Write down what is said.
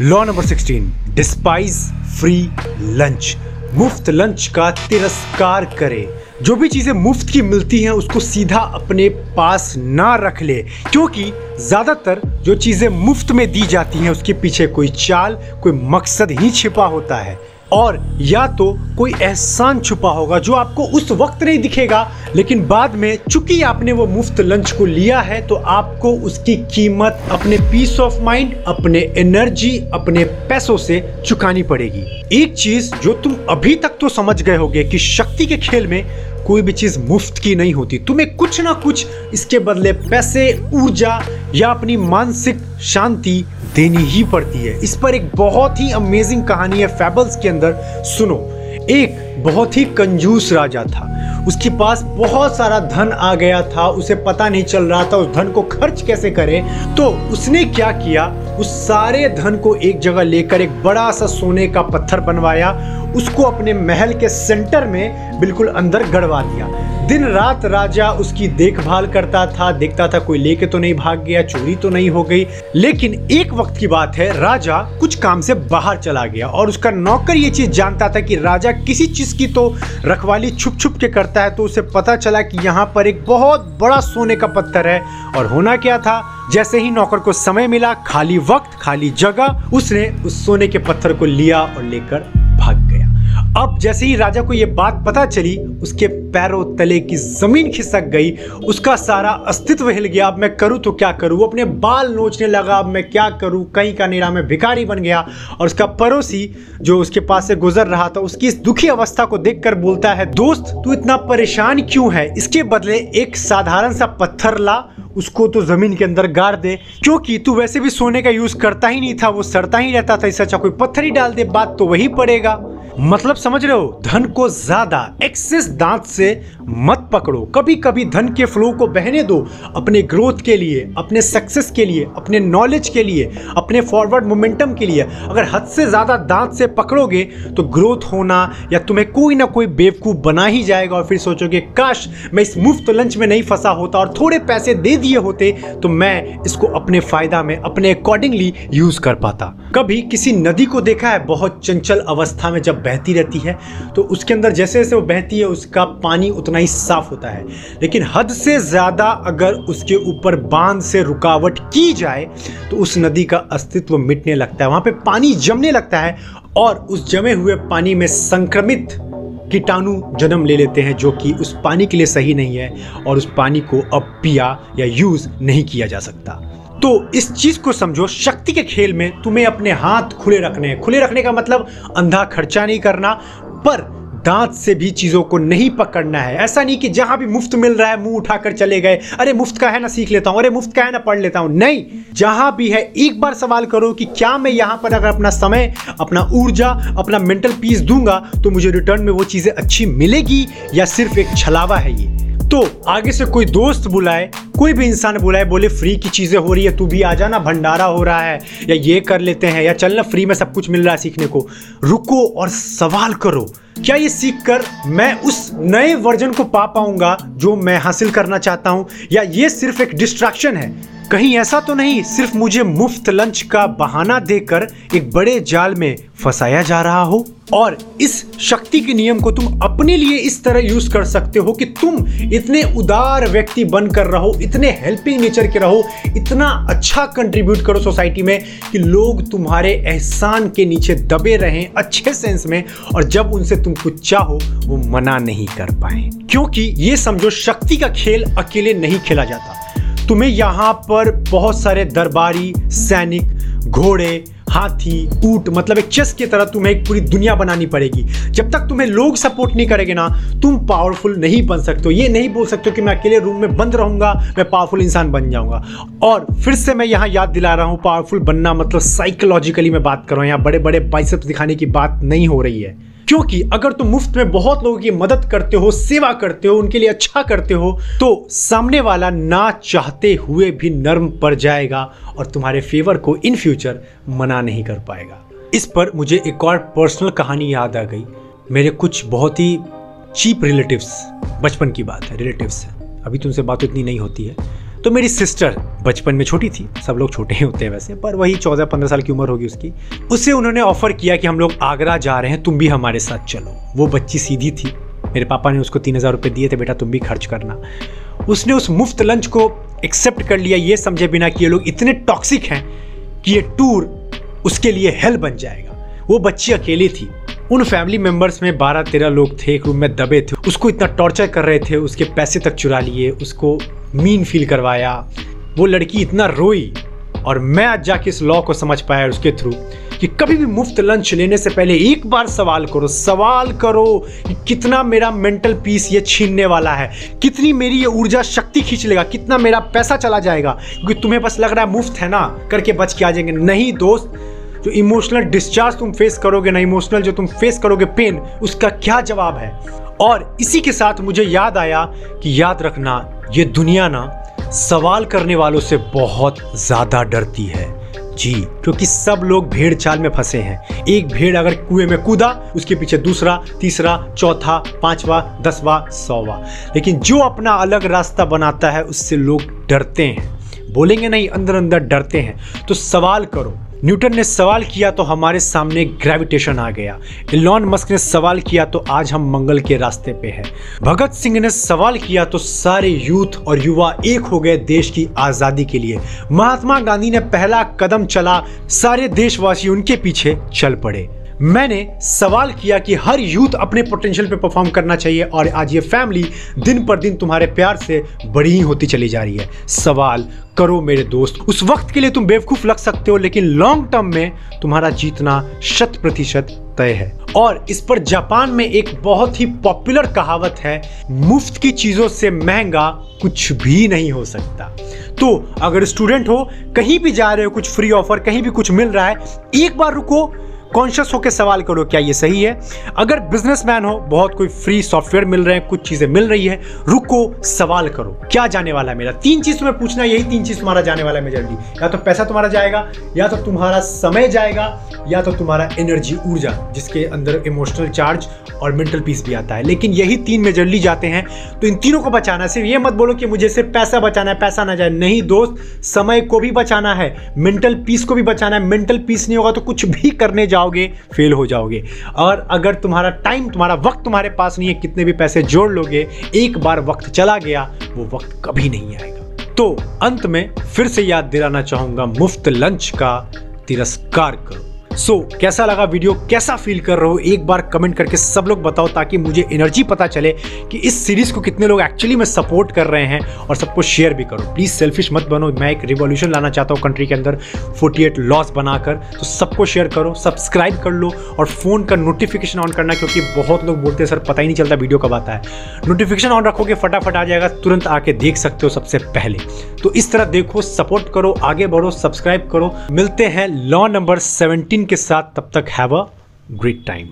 Law number 16 despise free lunch मुफ़्त lunch का तिरस्कार करे। जो भी चीज़ें मुफ़्त की मिलती हैं, उसको सीधा अपने पास ना रख ले। क्योंकि ज़्यादातर जो चीज़ें मुफ़्त में दी जाती हैं, उसके पीछे कोई चाल, कोई मकसद ही छिपा होता है। और या तो कोई एहसान छुपा होगा जो आपको उस वक्त नहीं दिखेगा, लेकिन बाद में चूँकि आपने वो मुफ़्त लंच को लिया है तो आपको उसकी कीमत अपने पीस ऑफ़ माइंड अपने एनर्जी अपने पैसों से चुकानी पड़ेगी। एक चीज़ जो तुम अभी तक तो समझ गए होगे कि शक्ति के खेल में कोई भी चीज़ मुफ़्त की नहीं होती। तुम्हें कुछ ना कुछ इसके बदले पैसे, ऊर्जा या अपनी मानसिक शांति देनी ही पड़ती है। इस पर एक बहुत ही अमेजिंग कहानी है फैबल्स के अंदर। सुनो एक बहुत ही कंजूस राजा था। उसके पास बहुत सारा धन आ गया था, उसे पता नहीं चल रहा था उस धन को खर्च कैसे करें। तो उसने क्या किया? उस सारे धन को एक जगह लेकर एक बड़ा सा सोने का पत्थर बनवाया। उसको अपने महल के सेंटर में बिल्कुल अंदर गड़वा दिया। दिन रात राजा उसकी देखभाल करता था, देखता था कोई लेके तो नहीं भाग गया, चोरी तो नहीं हो गई। लेकिन एक वक्त की बात है, राजा कुछ काम से बाहर चला गया और उसका नौकर ये चीज़ जानता था कि राजा किसी चीज़ की तो रखवाली छुप छुप के करता है तो उसे पता चला कि यहाँ पर एक बहुत बड़ा सोने का पत्थर है। और होना क्या था? जैसे ही नौकर को समय मिला, खाली वक्त, खाली जगह, उसने उस सोने के पत्थर को लिया और लेकर अब जैसे ही राजा को यह बात पता चली, उसके पैरों तले की ज़मीन खिसक गई, उसका सारा अस्तित्व हिल गया। अब मैं करूँ तो क्या करूँ? अपने बाल नोचने लगा। अब मैं क्या करूँ? कहीं का निरा में भिखारी बन गया और उसका पड़ोसी जो उसके पास से गुजर रहा था, उसकी इस दुखी अवस्था को देखकर बोलता है, दोस्त, तू इतना परेशान क्यों है? इसके बदले एक साधारण सा पत्थर ला, उसको तो ज़मीन के अंदर गाड़ दे। क्योंकि तू वैसे भी सोने का यूज़ करता ही नहीं था, वो सड़ता ही रहता था, इससे अच्छा कोई पत्थर ही डाल दे, बात तो वही पड़ेगा। मतलब समझ रहे हो? धन को ज़्यादा एक्सेस दांत से मत पकड़ो। कभी कभी धन के फ्लो को बहने दो अपने ग्रोथ के लिए, अपने सक्सेस के लिए, अपने नॉलेज के लिए, अपने फॉरवर्ड मोमेंटम के लिए। अगर हद से ज़्यादा दांत से पकड़ोगे तो ग्रोथ होना या तुम्हें कोई ना कोई बेवकूफ़ बना ही जाएगा और फिर सोचोगे, काश मैं इस मुफ़्त लंच में नहीं फंसा होता और थोड़े पैसे दे दिए होते तो मैं इसको अपने फ़ायदा में, अपने अकॉर्डिंगली यूज़ कर पाता। कभी किसी नदी को देखा है? बहुत चंचल अवस्था में जब बहती रहती है तो उसके अंदर जैसे जैसे वो बहती है, उसका पानी उतना ही साफ़ होता है। लेकिन हद से ज़्यादा अगर उसके ऊपर बाँध से रुकावट की जाए तो उस नदी का अस्तित्व मिटने लगता है। वहाँ पर पानी जमने लगता है और उस जमे हुए पानी में संक्रमित कीटाणु जन्म ले लेते हैं, जो कि उस पानी के लिए सही नहीं है और उस पानी को अब पिया या यूज़ नहीं किया जा सकता। तो इस चीज़ को समझो, शक्ति के खेल में तुम्हें अपने हाथ खुले रखने हैं। खुले रखने का मतलब अंधा खर्चा नहीं करना, पर दांत से भी चीज़ों को नहीं पकड़ना है। ऐसा नहीं कि जहाँ भी मुफ़्त मिल रहा है, मुँह उठाकर चले गए, अरे मुफ़्त का है ना सीख लेता हूँ, अरे मुफ़्त का है ना पढ़ लेता हूँ। नहीं, जहाँ भी है, एक बार सवाल करो कि क्या मैं यहाँ पर अगर अपना समय, अपना ऊर्जा, अपना मेंटल पीस दूँगा तो मुझे रिटर्न में वो चीज़ें अच्छी मिलेगी या सिर्फ़ एक छलावा है ये? तो आगे से कोई दोस्त बुलाए, कोई भी इंसान बुलाए, बोले, फ्री की चीज़ें हो रही है, तू भी आ जाना भंडारा हो रहा है, या ये कर लेते हैं, या चलना फ्री में सब कुछ मिल रहा है सीखने को। रुको और सवाल करो, क्या ये सीख कर मैं उस नए वर्जन को पा पाऊँगा, जो मैं हासिल करना चाहता हूँ, या ये सिर्फ़ एक डिस्ट्रैक्शन है? कहीं ऐसा तो नहीं, सिर्फ़ मुझे मुफ़्त लंच का बहाना देकर एक बड़े जाल में फंसाया जा रहा हो। और इस शक्ति के नियम को तुम अपने लिए इस तरह यूज़ कर सकते हो कि तुम इतने उदार व्यक्ति बनकर रहो, इतने हेल्पिंग नेचर के रहो, इतना अच्छा कंट्रीब्यूट करो सोसाइटी में कि लोग तुम्हारे एहसान के नीचे दबे रहें अच्छे सेंस में और जब उनसे तुम कुछ चाहो, वो मना नहीं कर पाए। क्योंकि ये समझो शक्ति का खेल अकेले नहीं खेला जाता। तुम्हें यहाँ पर बहुत सारे दरबारी, सैनिक, घोड़े, हाथी, ऊट मतलब एक चेस की तरह तुम्हें एक पूरी दुनिया बनानी पड़ेगी। जब तक तुम्हें लोग सपोर्ट नहीं करेंगे ना, तुम पावरफुल नहीं बन सकते हो। ये नहीं बोल सकते कि मैं अकेले रूम में बंद रहूँगा, मैं पावरफुल इंसान बन जाऊँगा। और फिर से मैं यहाँ याद दिला रहा हूँ पावरफुल बनना मतलब साइकोलॉजिकली मैं बात कर रहा हूँ। यहाँ बड़े बड़े बाइसेप्स दिखाने की बात नहीं हो रही है। क्योंकि अगर तुम मुफ़्त में बहुत लोगों की मदद करते हो, सेवा करते हो, उनके लिए अच्छा करते हो तो सामने वाला ना चाहते हुए भी नर्म पड़ जाएगा और तुम्हारे फेवर को इन फ्यूचर मना नहीं कर पाएगा। इस पर मुझे एक और पर्सनल कहानी याद आ गई। मेरे कुछ बहुत ही चीप रिलेटिव्स बचपन की बात है रिलेटिव्स हैं। अभी तुमसे बात इतनी नहीं होती है। तो मेरी सिस्टर बचपन में छोटी थी, सब लोग छोटे ही होते हैं वैसे, पर वही चौदह पंद्रह साल की उम्र होगी उसकी। उससे उन्होंने ऑफ़र किया कि हम लोग आगरा जा रहे हैं, तुम भी हमारे साथ चलो। वो बच्ची सीधी थी। मेरे पापा ने उसको तीन हज़ार रुपये दिए थे, बेटा तुम भी खर्च करना। उसने उस मुफ़्त लंच को एक्सेप्ट कर लिया, ये समझे बिना कि ये लोग इतने टॉक्सिक हैं कि ये टूर उसके लिए हेल बन जाएगा। वो बच्ची अकेली थी। उन फैमिली मेंबर्स में बारह तेरह लोग थे, एक रूम में दबे थे। उसको इतना टॉर्चर कर रहे थे, उसके पैसे तक चुरा लिए, उसको मीन फील करवाया। वो लड़की इतना रोई और मैं आज जाके इस लॉ को समझ पाया उसके थ्रू कि कभी भी मुफ़्त लंच लेने से पहले एक बार सवाल करो सवाल करो कि कितना मेरा मेंटल पीस ये छीनने वाला है, कितनी मेरी ये ऊर्जा शक्ति खींच लेगा, कितना मेरा पैसा चला जाएगा, क्योंकि तुम्हें बस लग रहा है मुफ़्त है ना, करके बच के आ जाएँगे। नहीं दोस्त, जो इमोशनल डिस्चार्ज तुम फेस करोगे ना इमोशनल जो तुम फेस करोगे पेन उसका क्या जवाब है? और इसी के साथ मुझे याद आया कि याद रखना, ये दुनिया ना सवाल करने वालों से बहुत ज़्यादा डरती है। जी, क्योंकि सब लोग भेड़ चाल में फंसे हैं। एक भेड़ अगर कुएँ में कूदा, उसके पीछे दूसरा, तीसरा, चौथा, पांचवा, दसवा, सौवा। लेकिन जो अपना अलग रास्ता बनाता है, उससे लोग डरते हैं। बोलेंगे नहीं अंदर अंदर डरते हैं। तो सवाल करो न्यूटन ने सवाल किया तो हमारे सामने ग्रेविटेशन आ गया। इलॉन मस्क ने सवाल किया तो आज हम मंगल के रास्ते पे हैं। भगत सिंह ने सवाल किया तो सारे यूथ और युवा एक हो गए देश की आज़ादी के लिए। महात्मा गांधी ने पहला कदम चला, सारे देशवासी उनके पीछे चल पड़े। मैंने सवाल किया कि हर यूथ अपने पोटेंशियल पे परफॉर्म करना चाहिए और आज ये फैमिली दिन पर दिन तुम्हारे प्यार से बड़ी ही होती चली जा रही है। सवाल करो मेरे दोस्त, उस वक्त के लिए तुम बेवकूफ़ लग सकते हो, लेकिन लॉन्ग टर्म में तुम्हारा जीतना शत प्रतिशत तय है। और इस पर जापान में एक बहुत ही पॉपुलर कहावत है, मुफ़्त की चीज़ों से महँगा कुछ भी नहीं हो सकता। तो अगर स्टूडेंट हो, कहीं भी जा रहे हो, कुछ फ्री ऑफ़र कहीं भी कुछ मिल रहा है, एक बार रुको कॉन्शियस होकर सवाल करो, क्या ये सही है? अगर बिजनेसमैन हो, बहुत कोई फ्री सॉफ्टवेयर मिल रहे हैं, कुछ चीज़ें मिल रही है, रुको, सवाल करो, क्या जाने वाला है मेरा? तीन चीज़ तुम्हें पूछना यही तीन चीज़ तुम्हारा जाने वाला है मेजरली या तो पैसा तुम्हारा जाएगा, या तो तुम्हारा समय जाएगा, या तो तुम्हारा एनर्जी ऊर्जा, जिसके अंदर इमोशनल चार्ज और मेंटल पीस भी आता है। लेकिन यही तीन मेजरली जाते हैं। तो इन तीनों को बचाना, सिर्फ़ ये मत बोलो कि मुझे सिर्फ़ पैसा बचाना है, पैसा ना जाए। नहीं दोस्त, समय को भी बचाना है मेंटल पीस को भी बचाना है। मेंटल पीस नहीं होगा तो कुछ भी करने जाओ। जाओगे फेल हो जाओगे। और अगर तुम्हारा टाइम तुम्हारा वक्त तुम्हारे पास नहीं है, कितने भी पैसे जोड़ लोगे, एक बार वक्त चला गया, वो वक्त कभी नहीं आएगा। तो अंत में फिर से याद दिलाना चाहूँगा मुफ़्त लंच का तिरस्कार करो। सो so, कैसा लगा वीडियो कैसा फील कर रहे हो? एक बार कमेंट करके सब लोग बताओ ताकि मुझे एनर्जी पता चले कि इस सीरीज़ को कितने लोग एक्चुअली में सपोर्ट कर रहे हैं और सबको शेयर भी करो। प्लीज़ सेल्फिश मत बनो। मैं एक रिवॉल्यूशन लाना चाहता हूँ कंट्री के अंदर। 48 लॉस बनाकर तो सबको शेयर करो सब्सक्राइब कर लो और फ़ोन का नोटिफिकेशन ऑन करना क्योंकि बहुत लोग बोलते हैं सर पता ही नहीं चलता वीडियो कब आता है। नोटिफिकेशन ऑन रखोगे फटाफट आ जाएगा तुरंत आके देख सकते हो सबसे पहले। तो इस तरह देखो सपोर्ट करो आगे बढ़ो सब्सक्राइब करो। मिलते हैं लॉ नंबर सेवनटीन के साथ तब तक हैव अ ग्रेट टाइम